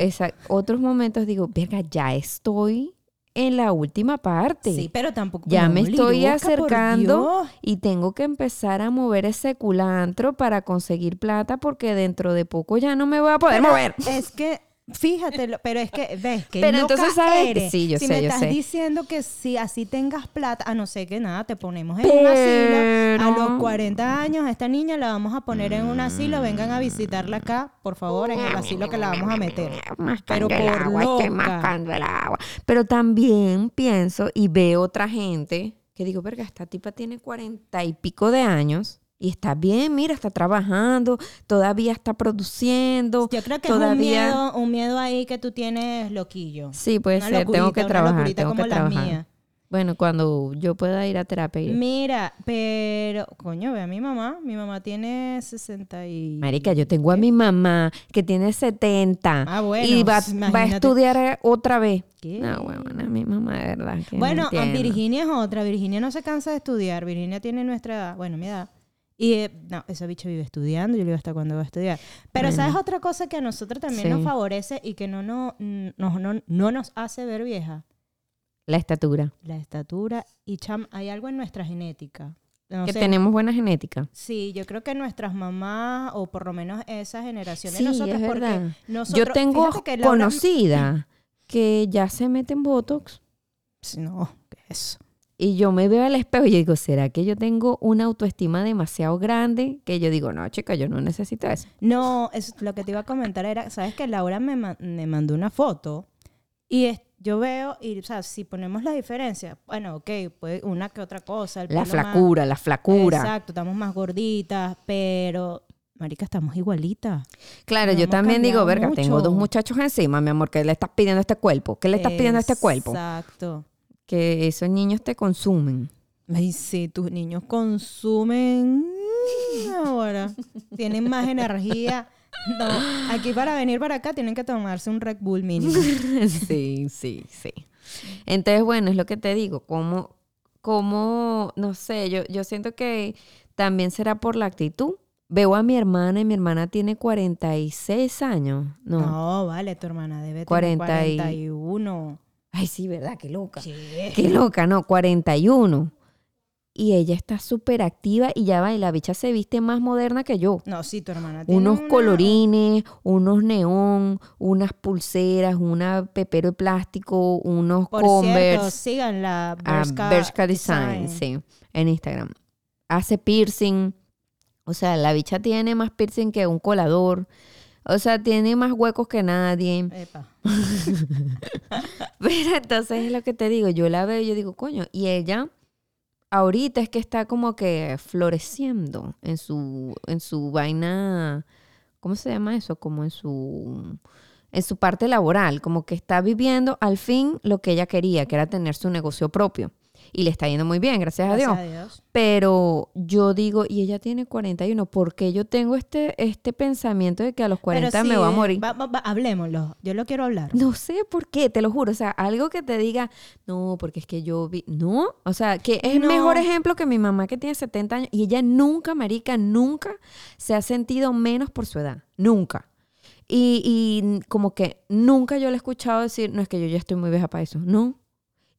otros momentos digo, verga, ya estoy en la última parte. Sí, pero tampoco. Ya no, me estoy acercando y tengo que empezar a mover ese culantro para conseguir plata porque dentro de poco ya no me voy a poder Pero mover. Es que, fíjate, lo- pero es que, ves que Pero loca entonces, ¿sabes? eres. Sí, yo si sé, me yo estás sé. diciendo que si así tengas plata, a no ser que nada, te ponemos en un asilo. A los Pero- 40 años, a esta niña la vamos a poner en un asilo. Vengan a visitarla acá, por favor, en el asilo que la vamos a meter. Pero el por agua, estoy loca. mascando el agua. Pero también pienso y veo otra gente que digo, verga, esta tipa tiene cuarenta y pico de años Y está bien, mira, está trabajando, todavía está produciendo. Yo creo que es todavía... un miedo, un miedo ahí que tú tienes loquillo. Sí, puede Una ser, tengo que trabajar, tengo que trabajar. Bueno, cuando yo pueda ir a terapia. iré. Mira, pero, coño, ve a mi mamá. Mi mamá tiene 60 y... Marica, yo tengo a mi mamá que tiene 70 Ah, bueno, y va, va a estudiar otra vez. ¿Qué? No, bueno, mi mamá de verdad. que no Bueno. Virginia es otra. Virginia no se cansa de estudiar. Virginia tiene nuestra edad. Bueno, mi edad. Y eh, no, esa bicha vive estudiando. Yo le digo hasta cuándo va a estudiar. Pero Bueno. ¿sabes otra cosa que a nosotros también Sí. nos favorece y que no, no, no, no, no nos hace ver vieja? La estatura. La estatura. Y cham, hay algo en nuestra genética. No que sé, tenemos buena genética. Sí, yo creo que nuestras mamás, o por lo menos esa generación de Sí, nosotros, es porque verdad. nosotros, yo tengo que Laura- conocida que ya se meten botox Sí, No, ¿qué es eso? Y yo me veo al espejo y yo digo, ¿será que yo tengo una autoestima demasiado grande? Que yo digo, no, chica, yo no necesito eso. No, es, lo que te iba a comentar era, ¿sabes que Laura me, ma- me mandó una foto y es- yo veo, y o sea, si ponemos la diferencia, bueno, ok, pues una que otra cosa. el La más- flacura, la flacura. Exacto, estamos más gorditas, pero, marica, estamos igualitas. Claro, yo también digo, verga, tengo dos muchachos encima, mi amor, ¿qué le estás pidiendo a este cuerpo? ¿Qué le estás pidiendo a este cuerpo? Exacto. Que esos niños te consumen. Ay, sí, tus niños consumen ahora. Tienen más energía. No, aquí para venir para acá tienen que tomarse un Red Bull mínimo. sí, sí, sí. Entonces, bueno, es lo que te digo, como, como, no sé, yo, yo siento que también será por la actitud. Veo a mi hermana y mi hermana tiene 46 años. No. No, vale, tu hermana debe tener 40 y- 41. Ay, sí, ¿verdad? Qué loca. ¿Qué? Qué loca, no, 41. Y ella está súper activa y ya va, y la bicha se viste más moderna que yo. No, sí, tu hermana tiene Unos una- colorines, unos neón, unas pulseras, una pepero de plástico, unos Por cierto, Converse. síganla, a Bershka Bershka Design, sí, en Instagram. Hace piercing. O sea, la bicha tiene más piercing que un colador. O sea, tiene más huecos que nadie. Epa. Pero entonces es lo que te digo. Yo la veo y yo digo, coño. Y ella, ahorita es que está como que floreciendo en su, en su vaina. ¿Cómo se llama eso? Como en su. En su parte laboral, como que está viviendo al fin lo que ella quería, que era tener su negocio propio. Y le está yendo muy bien, gracias, a Dios. A Dios. Pero yo digo, y ella tiene 41, ¿por qué yo tengo este, este pensamiento de que a los 40 Pero me voy a morir? va- va- va- hablemoslo. Yo lo quiero hablar. No sé por qué, te lo juro. O sea, algo que te diga, no, porque es que yo vi. No, o sea, que es el No. mejor ejemplo que mi mamá que tiene 70 años y ella nunca, marica, nunca se ha sentido menos por su edad. Nunca. Y, y como que nunca yo le he escuchado decir, no es que yo ya estoy muy vieja para eso. No.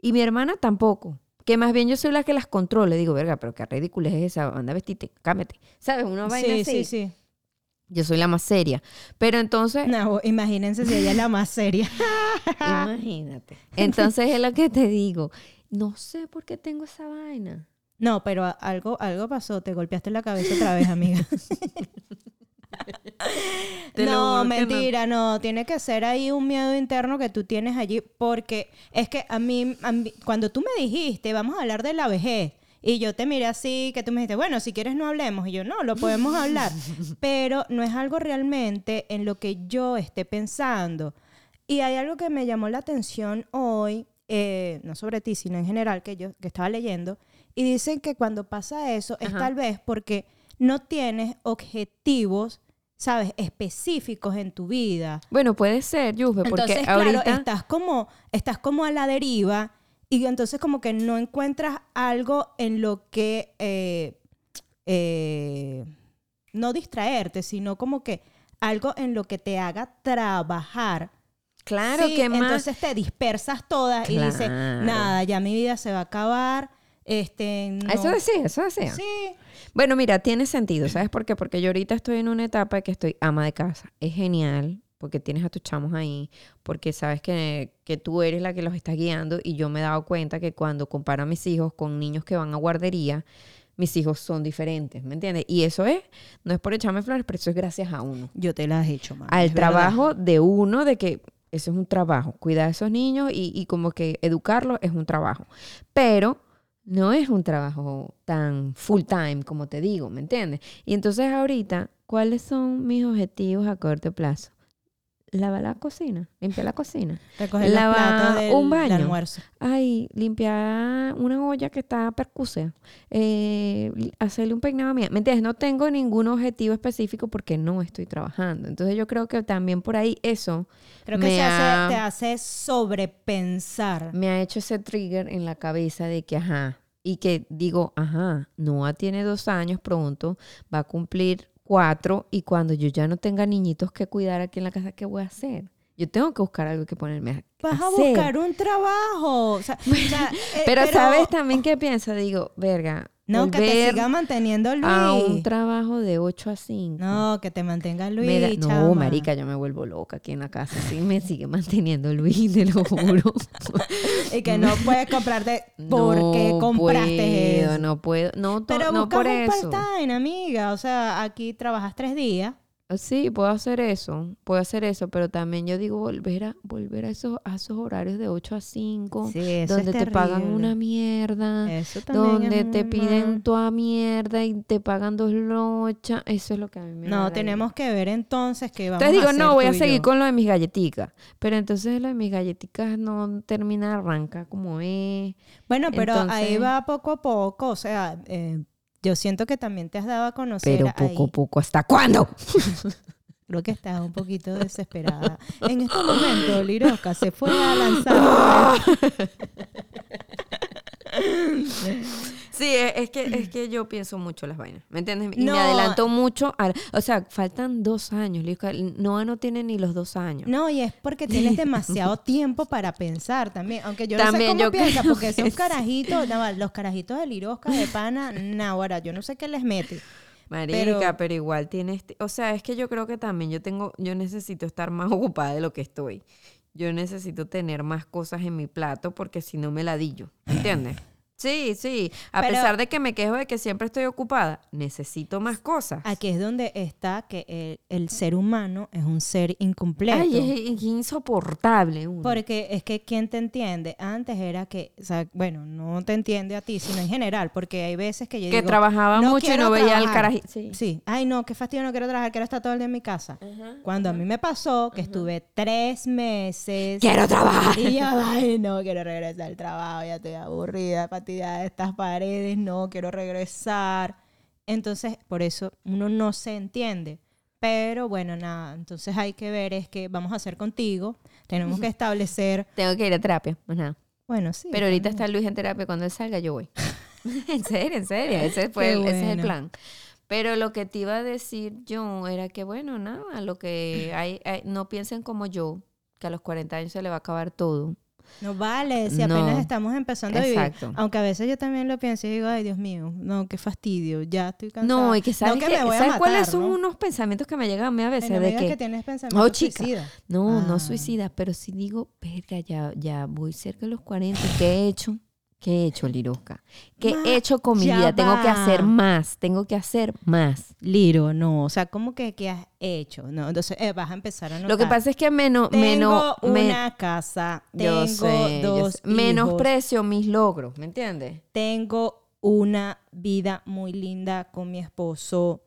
Y mi hermana tampoco. Que más bien yo soy la que las controle. Digo, verga, pero qué ridícula es esa. Anda, vestite, cámete. ¿Sabes? Una vaina Sí, así. sí, sí. Yo soy la más seria. Pero entonces, No, imagínense si ella es la más seria. Imagínate. Entonces es lo que te digo. No sé por qué tengo esa vaina. No, pero algo, algo pasó. Te golpeaste la cabeza otra vez, amiga. No, mentira, no. Tiene que ser ahí un miedo interno que tú tienes allí. Porque es que a mí, a mí- cuando tú me dijiste, vamos a hablar de la vejez. Y yo te miré así, que tú me dijiste, bueno, si quieres no hablemos. Y yo, no, lo podemos hablar. Pero no es algo realmente en lo que yo esté pensando. Y hay algo que me llamó la atención hoy, eh, no sobre ti, sino en general, que yo que estaba leyendo. Y dicen que cuando pasa eso es tal vez porque no tienes objetivos, ¿sabes?, específicos en tu vida. Bueno, puede ser, Yusbe, porque Entonces, ahorita... claro, estás como, estás como a la deriva y entonces como que no encuentras algo en lo que eh, eh, no distraerte, sino como que algo en lo que te haga trabajar. Claro, Sí, que más... Entonces te dispersas todas y dices, nada, ya mi vida se va a acabar. Este, no. Eso decía, eso decía. Sí. Bueno, mira, tiene sentido, ¿sabes por qué? Porque yo ahorita estoy en una etapa que estoy ama de casa. Es genial, porque tienes a tus chamos ahí, porque sabes que, que tú eres la que los está guiando y yo me he dado cuenta que cuando comparo a mis hijos con niños que van a guardería, mis hijos son diferentes, ¿me entiendes? Y eso es, no es por echarme flores, pero eso es gracias a uno. Yo te las he hecho, mami, al verdad. trabajo de uno, de que eso es un trabajo, cuidar a esos niños y, y como que educarlos es un trabajo. Pero no es un trabajo tan full time como te digo, ¿me entiendes? Y entonces ahorita, ¿cuáles son mis objetivos a corto plazo? Lavar la cocina, limpiar la cocina. Recoger Lava los del, un baño. del almuerzo. Ay, limpiar una olla que está percusea. Eh, hacerle un peinado a mía. ¿Me entiendes? No tengo ningún objetivo específico porque no estoy trabajando. Entonces yo creo que también por ahí eso Creo que me se hace, ha- te hace sobrepensar. me ha hecho ese trigger en la cabeza de que, ajá, y que digo, ajá, Noah tiene dos años, pronto va a cumplir cuatro y cuando yo ya no tenga niñitos que cuidar aquí en la casa, ¿qué voy a hacer? Yo tengo que buscar algo que ponerme a Vas a buscar un trabajo. O sea, o sea, eh, Pero, ¿sabes también qué pienso? Digo, verga, No, que te siga manteniendo Luis. a un trabajo de 8 a 5. No, que te mantenga Luis. Me da- no, chama. marica, yo me vuelvo loca aquí en la casa. Sí, me sigue manteniendo Luis, te lo juro. Y que no puedes comprarte porque No compraste puedo, eso. No puedo, no, Pero no buscas por un eso. part-time, amiga. O sea, aquí trabajas tres días. Sí, puedo hacer eso, puedo hacer eso, pero también yo digo volver a volver a esos, a esos horarios de 8 a 5, Sí, eso donde te pagan una mierda, Eso también donde te piden toda mierda y te pagan dos lochas, eso es lo que a mí me No, tenemos que ver entonces que vamos Entonces digo, a hacer no, voy a seguir con lo de mis galletitas. Pero entonces lo de mis galletitas no termina de arrancar como es. Bueno, pero ahí va poco a poco. O sea, eh, yo siento que también te has dado a conocer. Pero poco a poco, ¿hasta cuándo? Creo que estás un poquito desesperada. En este momento, Liroska se fue a lanzar. Sí, es es que, es que yo pienso mucho las vainas, ¿me entiendes? Y No. me adelanto mucho. o sea, faltan dos años. Noah no tiene ni los dos años. No, y es porque tienes demasiado tiempo para pensar también. Aunque yo no También sé cómo creo porque sí. carajitos, no, los carajitos de Lirosca de pana, ahora yo no sé qué les mete. Marica, Pero- pero, igual tienes... O sea, es que yo creo que también yo tengo... Yo necesito estar más ocupada de lo que estoy. Yo necesito tener más cosas en mi plato porque si no me ladillo. ¿Entiendes? Sí, sí. A Pero- pesar de que me quejo de que siempre estoy ocupada, necesito más cosas. Aquí es donde está que el, el ser humano es un ser incompleto. Ay, es, es insoportable. uno. Porque es que quien te entiende antes era que, o sea, bueno, no te entiende a ti, sino en general, porque hay veces que yo que digo, trabajaba "No mucho y no veía el trabajar". carajito. Sí. Sí, ay no, qué fastidio, no quiero trabajar, quiero estar todo el día en mi casa. Cuando a mí me pasó que estuve tres meses Quiero trabajar. y yo, ay no, quiero regresar al trabajo, ya estoy aburrida, fastidiada de estas paredes, no, quiero regresar. Entonces, por eso uno no se entiende. Pero bueno, nada, entonces hay que ver, es que vamos a hacer contigo, tenemos que establecer, Tengo que ir a terapia. más nada. bueno, sí. Pero ahorita está Luis en terapia. Cuando él salga, yo voy. en serio, en serio. Ese, fue el, ese es el bueno. plan. Pero lo que te iba a decir yo era que, bueno, nada, lo que hay, hay- no piensen como yo, que a los 40 años se le va a acabar todo. No vale, si apenas No. estamos empezando a vivir. Exacto. Aunque a veces yo también lo pienso y digo, ay, Dios mío, no, qué fastidio, ya estoy cansada. No, y que sabes, que que- me voy a ¿sabes cuáles matar, son ¿no? unos pensamientos que me llegan a mí a Ay, veces? no me de que, que tienes pensamientos Oh, chica. suicidas. no, Ah. no suicida, pero sí digo, verga, ya, ya voy cerca de los 40. ¿Qué he hecho? ¿Qué he hecho, Lirosca? ¿Qué Ma- he hecho con mi vida? Tengo que hacer más, tengo que hacer más. Liro, no, o sea, ¿cómo que qué has hecho? No, entonces eh, vas a empezar a notar. Lo que pasa es que menos, tengo menos, me- una casa, tengo yo sé, yo dos sé. menosprecio mis logros, ¿me entiendes? tengo una vida muy linda con mi esposo.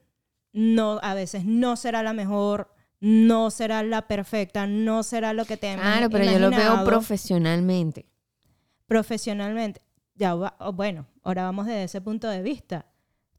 No, a veces no será la mejor, no será la perfecta, no será lo que te Claro, pero yo lo veo profesionalmente. Profesionalmente. Ya va- oh, bueno, ahora vamos desde ese punto de vista.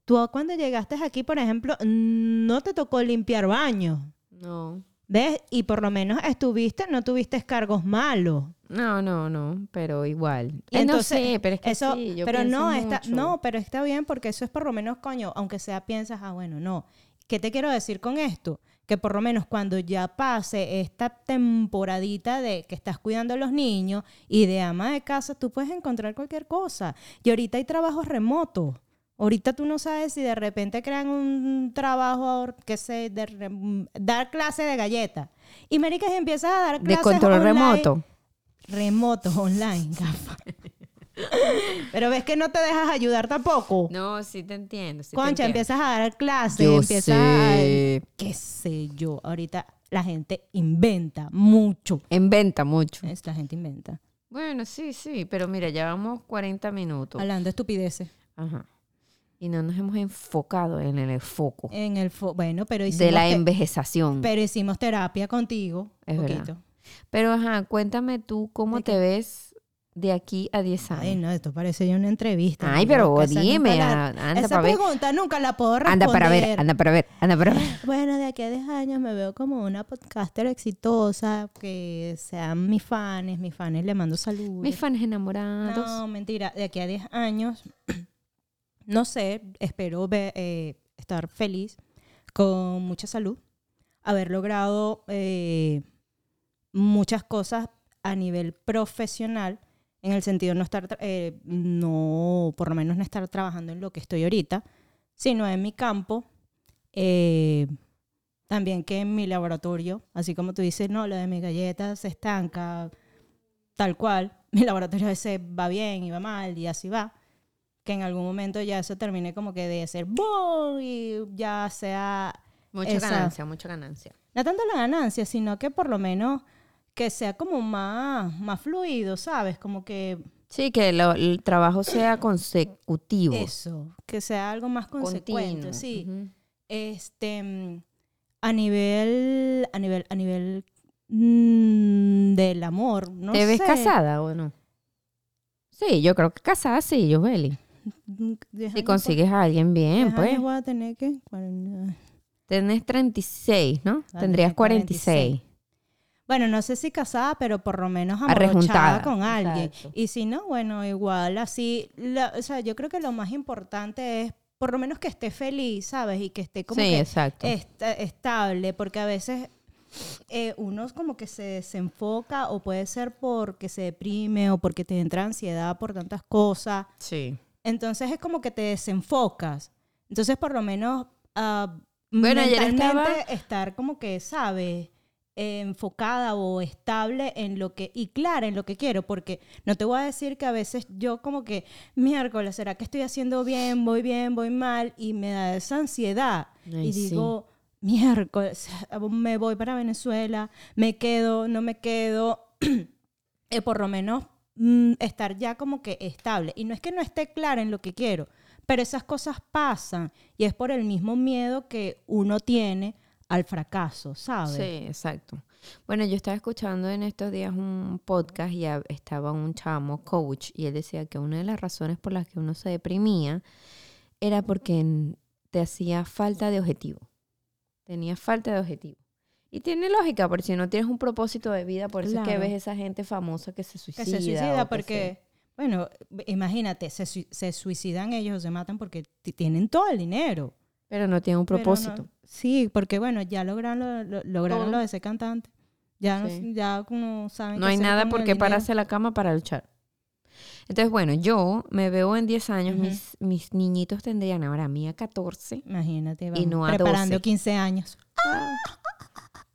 Tú cuando llegaste aquí, por ejemplo, no te tocó limpiar baños, No. ¿ves? Y por lo menos estuviste, no tuviste cargos malos. No, no, no, pero igual. Y Eh, no entonces, sé, pero es que eso, sí, yo pero no está, no, pero está bien porque eso es por lo menos coño, aunque sea piensas, ah, bueno, no. ¿Qué te quiero decir con esto? Que por lo menos cuando ya pase esta temporadita de que estás cuidando a los niños y de ama de casa, tú puedes encontrar cualquier cosa. Y ahorita hay trabajos remotos. Ahorita tú no sabes si de repente crean un trabajo que se de re- dar clase de galletas. Y Marica, si empiezas a dar De clases control online- remoto. remotos online, gafa. Pero ves que no te dejas ayudar tampoco. No, sí te entiendo. sí te Concha, entiendo. empiezas a dar clases, empiezas sé. a... qué sé yo. Ahorita la gente inventa mucho. Inventa mucho. Es, La gente inventa. Bueno, sí, sí, pero mira, ya vamos 40 minutos. Hablando de estupideces. Ajá. Y no nos hemos enfocado en el foco En el fo- bueno, pero hicimos, de la envejezación. pero hicimos terapia contigo. Es un verdad. poquito. Pero ajá, cuéntame tú cómo ¿De te ves de aquí a 10 años. Ay, no, esto parece ya una entrevista. Ay, pero esa dime, la- anda Esa para ver. pregunta nunca la puedo responder. Anda para ver, anda para ver, anda para ver. Bueno, de aquí a 10 años me veo como una podcaster exitosa, que sean mis fans, mis fans le mando saludos. Mis fans enamorados. No, mentira, de aquí a 10 años, no sé, espero eh, estar feliz, con mucha salud, haber logrado eh, muchas cosas a nivel profesional, en el sentido de no estar, eh, no, por lo menos no estar trabajando en lo que estoy ahorita, sino en mi campo. eh, también que en mi laboratorio, así como tú dices, no, lo de mis galletas se estanca, tal cual. Mi laboratorio a veces va bien y va mal y así va. Que en algún momento ya eso termine como que de ser ¡boom! y ya sea Mucha esa- ganancia, mucha ganancia. no tanto la ganancia, sino que por lo menos que sea como más, más fluido, ¿sabes? Como que Sí, que lo- el trabajo sea consecutivo. eso, que sea algo más consecuente, continuo. sí. Este, mm, a nivel, a nivel, a nivel mm, del amor, no ¿Te ves casada o no? Sí, yo creo que casada sí, yo, Beli. Mm, Si consigues a alguien bien, pues. voy a tener que... cuarenta- Tenés 36, ¿no? Tendrías tenía 46. Bueno, no sé si casada, pero por lo menos Arrejuntada, amorochada con alguien. exacto. Y si no, bueno, igual así, la- o sea, yo creo que lo más importante es por lo menos que esté feliz, ¿sabes? Y que esté como sí, que exacto. esta- estable, porque a veces eh, uno como que se desenfoca o puede ser porque se deprime o porque te entra ansiedad por tantas cosas. sí. Entonces es como que te desenfocas. Entonces por lo menos ah, Bueno, ayer mentalmente estaba- estar como que, ¿sabes? Enfocada o estable en lo que y clara en lo que quiero porque no te voy a decir que a veces yo como que miércoles será que estoy haciendo bien voy bien voy mal y me da esa ansiedad. Ay, y sí. digo miércoles me voy para Venezuela me quedo no me quedo eh, por lo menos mm, estar ya como que estable. Y no es que no esté clara en lo que quiero, pero esas cosas pasan y es por el mismo miedo que uno tiene al fracaso, ¿sabes? Sí, exacto. Bueno, yo estaba escuchando en estos días un podcast y estaba un chamo coach y él decía que una de las razones por las que uno se deprimía era porque te hacía falta de objetivo. Tenía falta de objetivo. Y tiene lógica, porque si no tienes un propósito de vida, por eso es que ves esa gente famosa que se suicida. Que se suicida que porque, bueno, imagínate, se, se suicidan ellos o se matan porque ti- tienen todo el dinero. Pero no tiene un no- propósito. sí, porque bueno, ya lograron lo, lo- lograron lo de ser cantante. Ya, no- ya como saben No hay nada por qué pararse la cama para luchar. Entonces, bueno, yo me veo en 10 años, mis, mis niñitos tendrían ahora mía 14. Imagínate, Y vamos, no a preparando 12. 15 años.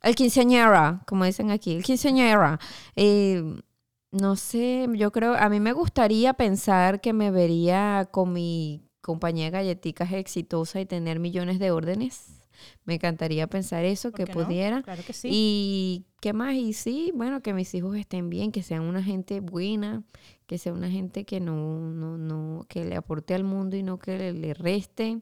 El quinceañera, como dicen aquí, el quinceañera. Eh, no sé, yo creo, a mí me gustaría pensar que me vería con mi compañía de galletitas exitosa y tener millones de órdenes. Me encantaría pensar eso, ¿Por que no? pudiera. Claro que sí. Y qué más, y sí, bueno, que mis hijos estén bien, que sean una gente buena, que sea una gente que no, no, no, que le aporte al mundo y no que le, le reste.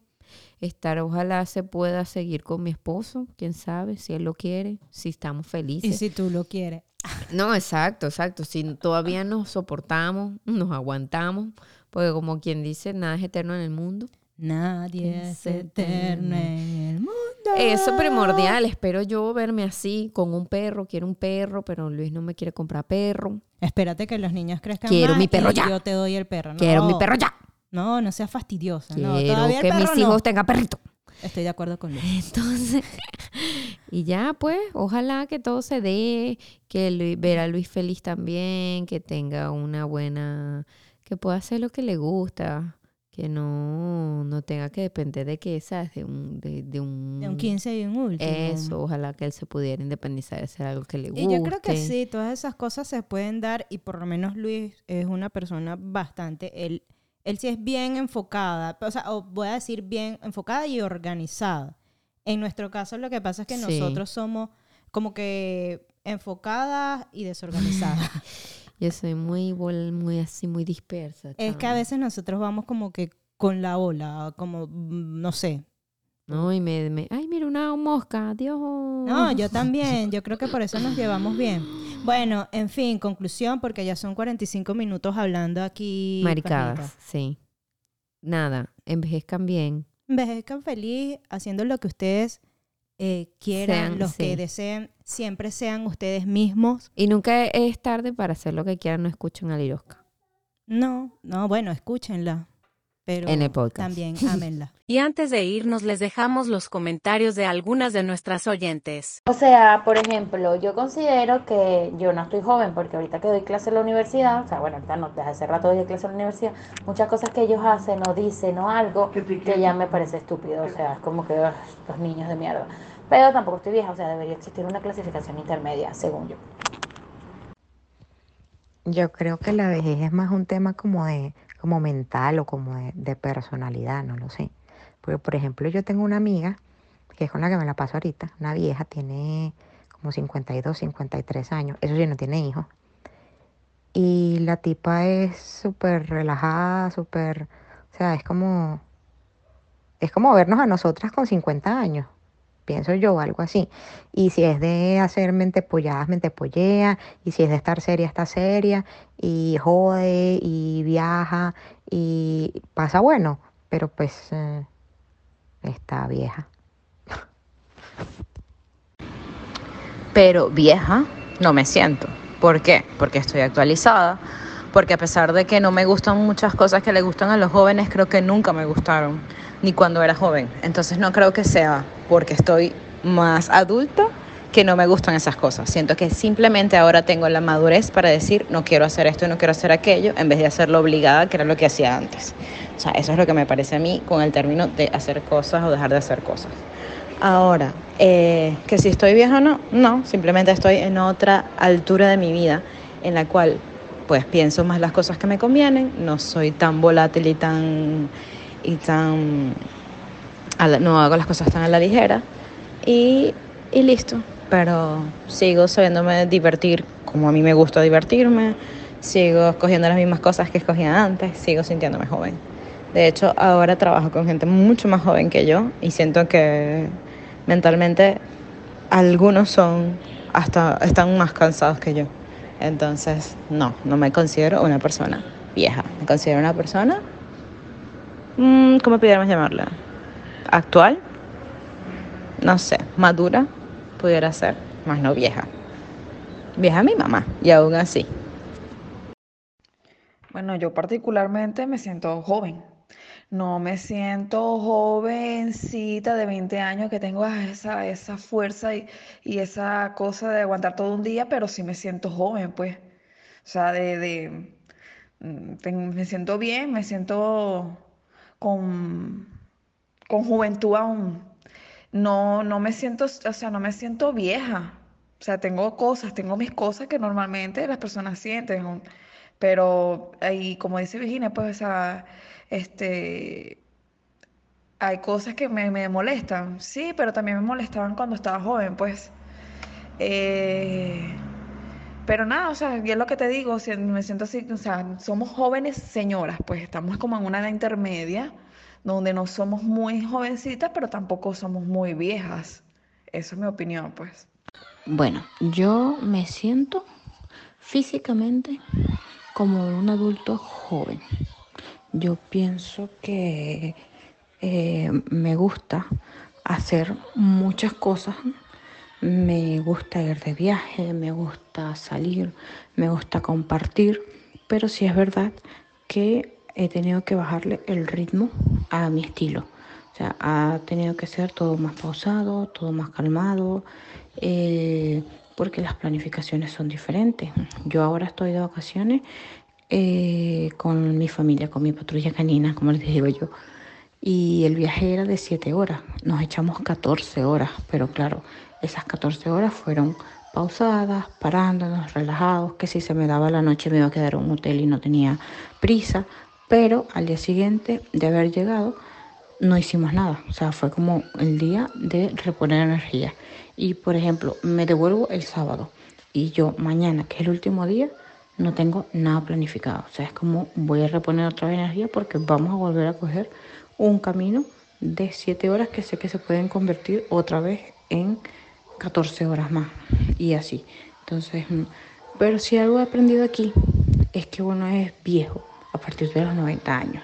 Estar, ojalá se pueda seguir con mi esposo, quién sabe, si él lo quiere, si estamos Y felices. si tú lo quieres. No, exacto, exacto. Si todavía nos soportamos, nos aguantamos, porque como quien dice, nada es eterno en el mundo. Nadie Es eterno en el mundo. Eso es primordial. Espero yo verme así, con un perro. Quiero un perro, pero Luis no me quiere comprar perro. Espérate que los niños crezcan Quiero más mi perro y ya. yo te doy el perro. No, Quiero mi perro ya. No, no seas fastidiosa. no, Quiero todavía el que perro mis no. hijos tengan perrito. Estoy de acuerdo con Luis. Entonces, y ya pues, ojalá que todo se dé, que ver a Luis feliz también, que tenga una buena, que pueda hacer lo que le gusta, que no, no tenga que depender de que, ¿sabes? De un, de, de un, De un 15 y un último. Eso, ojalá que él se pudiera independizar de hacer algo que le guste. Y yo creo que sí, todas esas cosas se pueden dar y por lo menos Luis es una persona bastante, él, él sí es bien enfocada, o sea, o voy a decir bien enfocada y organizada. En nuestro caso lo que pasa es que Sí. nosotros somos como que enfocadas y desorganizadas. Yo soy muy, muy así, muy dispersa. Es que a veces nosotros vamos como que con la ola, como, mm, no sé. No, y me, me- ay, mira una mosca, Dios. No, yo también, yo creo que por eso nos llevamos bien. Bueno, en fin, conclusión, porque ya son 45 minutos hablando aquí. Maricadas, sí. Nada, envejezcan bien. Envejezcan feliz, haciendo lo que ustedes eh, quieran, Sean, los que deseen, siempre sean ustedes mismos. Y nunca es tarde para hacer lo que quieran, no escuchen a Lirosca. No, no, bueno, escúchenla. Pero En el podcast. también ámenla. Y antes de irnos les dejamos los comentarios de algunas de nuestras oyentes. O sea, por ejemplo, yo considero que yo no estoy joven porque ahorita que doy clase en la universidad, o sea, bueno, ahorita no, desde hace rato doy clase en la universidad, muchas cosas que ellos hacen o dicen o algo que ya me parece estúpido, o sea, es como que ugh, los niños de mierda. Pero tampoco estoy vieja, o sea, debería existir una clasificación intermedia, según yo. Yo creo que la vejez es más un tema como de, como mental o como de, de personalidad, no lo sé. Porque, por ejemplo, yo tengo una amiga, que es con la que me la paso ahorita, una vieja, tiene como 52, 53 años, eso sí, no tiene hijos. Y la tipa es súper relajada, súper, o sea, es como, es como vernos a nosotras con 50 años, pienso yo, algo así. Y si es de hacer mentepolladas, mentepollea, y si es de estar seria, está seria, y jode, y viaja, y pasa bueno, pero pues eh, está vieja. pero vieja no me siento. ¿Por qué? Porque estoy actualizada, porque a pesar de que no me gustan muchas cosas que le gustan a los jóvenes, creo que nunca me gustaron, ni cuando era joven. Entonces no creo que sea porque estoy más adulta que no me gustan esas cosas. Siento que simplemente ahora tengo la madurez para decir no quiero hacer esto no quiero hacer aquello, en vez de hacerlo obligada, que era lo que hacía antes. O sea, eso es lo que me parece a mí con el término de hacer cosas o dejar de hacer cosas. Ahora, eh, que si estoy vieja o no, no, simplemente estoy en otra altura de mi vida en la cual pues pienso más las cosas que me convienen, no soy tan volátil y tan, y tan, la- no hago las cosas tan a la ligera y, y listo, pero sigo sabiéndome divertir como a mí me gusta divertirme, sigo escogiendo las mismas cosas que escogía antes, sigo sintiéndome joven. De hecho, ahora trabajo con gente mucho más joven que yo y siento que mentalmente algunos son hasta están más cansados que yo. Entonces, no, no me considero una persona vieja. Me considero una persona, ¿cómo pudiéramos llamarla? Actual, no sé, madura, pudiera ser, más no vieja. Vieja mi mamá, y aún así. Bueno, yo particularmente me siento joven. No me siento jovencita de 20 años que tengo esa, esa fuerza y, y esa cosa de aguantar todo un día, pero sí me siento joven, pues. O sea, de, de, mm, me siento bien, me siento con, con juventud aún. No, no me siento, o sea, no me siento vieja. O sea, tengo cosas, tengo mis cosas que normalmente las personas sienten. Pero ahí, como dice Virginia, pues, o sea, este, hay cosas que me, me molestan. Sí, pero también me molestaban cuando estaba joven, pues. Eh, pero nada, o sea, es lo que te digo, me siento así, o sea, somos jóvenes señoras, pues estamos como en una edad intermedia, donde no somos muy jovencitas, pero tampoco somos muy viejas. Esa es mi opinión, pues. Bueno, yo me siento físicamente como un adulto joven. Yo pienso que eh, me gusta hacer muchas cosas. Me gusta ir de viaje, me gusta salir, me gusta compartir, pero sí es verdad que he tenido que bajarle el ritmo a mi estilo. O sea, ha tenido que ser todo más pausado, todo más calmado, eh, porque las planificaciones son diferentes. Yo ahora estoy de vacaciones eh, con mi familia, con mi patrulla canina, como les digo yo. Y el viaje era de 7 horas. Nos echamos 14 horas, pero claro, esas 14 horas fueron pausadas, parándonos, relajados, que si se me daba la noche me iba a quedar en un hotel y no tenía prisa. Pero al día siguiente de haber llegado, no hicimos nada. O sea, fue como el día de reponer energía. Y por ejemplo, me devuelvo el sábado y yo mañana, que es el último día, no tengo nada planificado. O sea, es como voy a reponer otra vez energía porque vamos a volver a coger un camino de 7 horas que sé que se pueden convertir otra vez en 14 horas más y así. Entonces, mm, pero si algo he aprendido aquí es que uno es viejo a partir de los 90 años.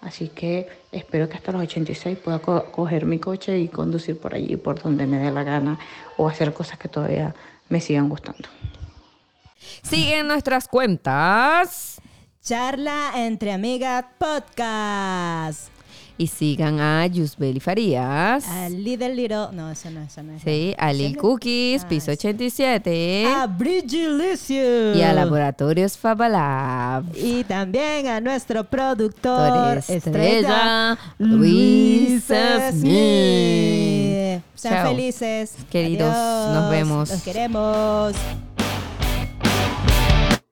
Así que espero que hasta los 86 pueda co- coger mi coche y conducir por allí, por donde me dé la gana, o hacer cosas que todavía me sigan gustando. Siguen nuestras cuentas Charla entre amigas podcast. Y sigan a Yusbeli Farías. A Little Little. No, eso no, eso no es. Sí, a Lil Cookies, Ah, piso sí. 87. A Bridgelicious. Y a Laboratorios Fabalab. Y también a nuestro productor estrella, Estrella, Luisa Smith. Sean felices. Queridos, nos vemos. Los queremos.